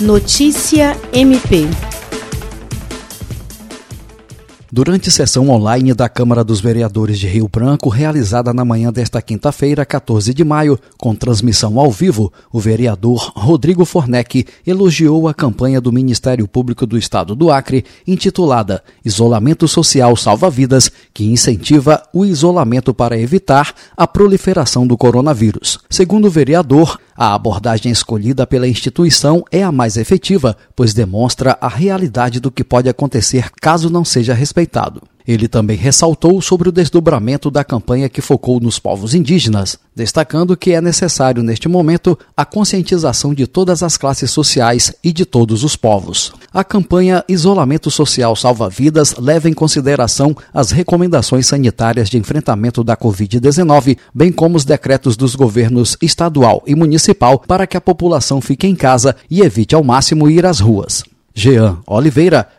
Notícia MP Durante sessão online da Câmara dos Vereadores de Rio Branco, realizada na manhã desta quinta-feira, 14 de maio, com transmissão ao vivo, o vereador Rodrigo Fornec elogiou a campanha do Ministério Público do Estado do Acre, intitulada Isolamento Social Salva Vidas, que incentiva o isolamento para evitar a proliferação do coronavírus. Segundo o vereador, a abordagem escolhida pela instituição é a mais efetiva, pois demonstra a realidade do que pode acontecer caso não seja respeitado. Ele também ressaltou sobre o desdobramento da campanha que focou nos povos indígenas, destacando que é necessário, neste momento, a conscientização de todas as classes sociais e de todos os povos. A campanha Isolamento Social Salva Vidas leva em consideração as recomendações sanitárias de enfrentamento da Covid-19, bem como os decretos dos governos estadual e municipal para que a população fique em casa e evite ao máximo ir às ruas. Jean Oliveira,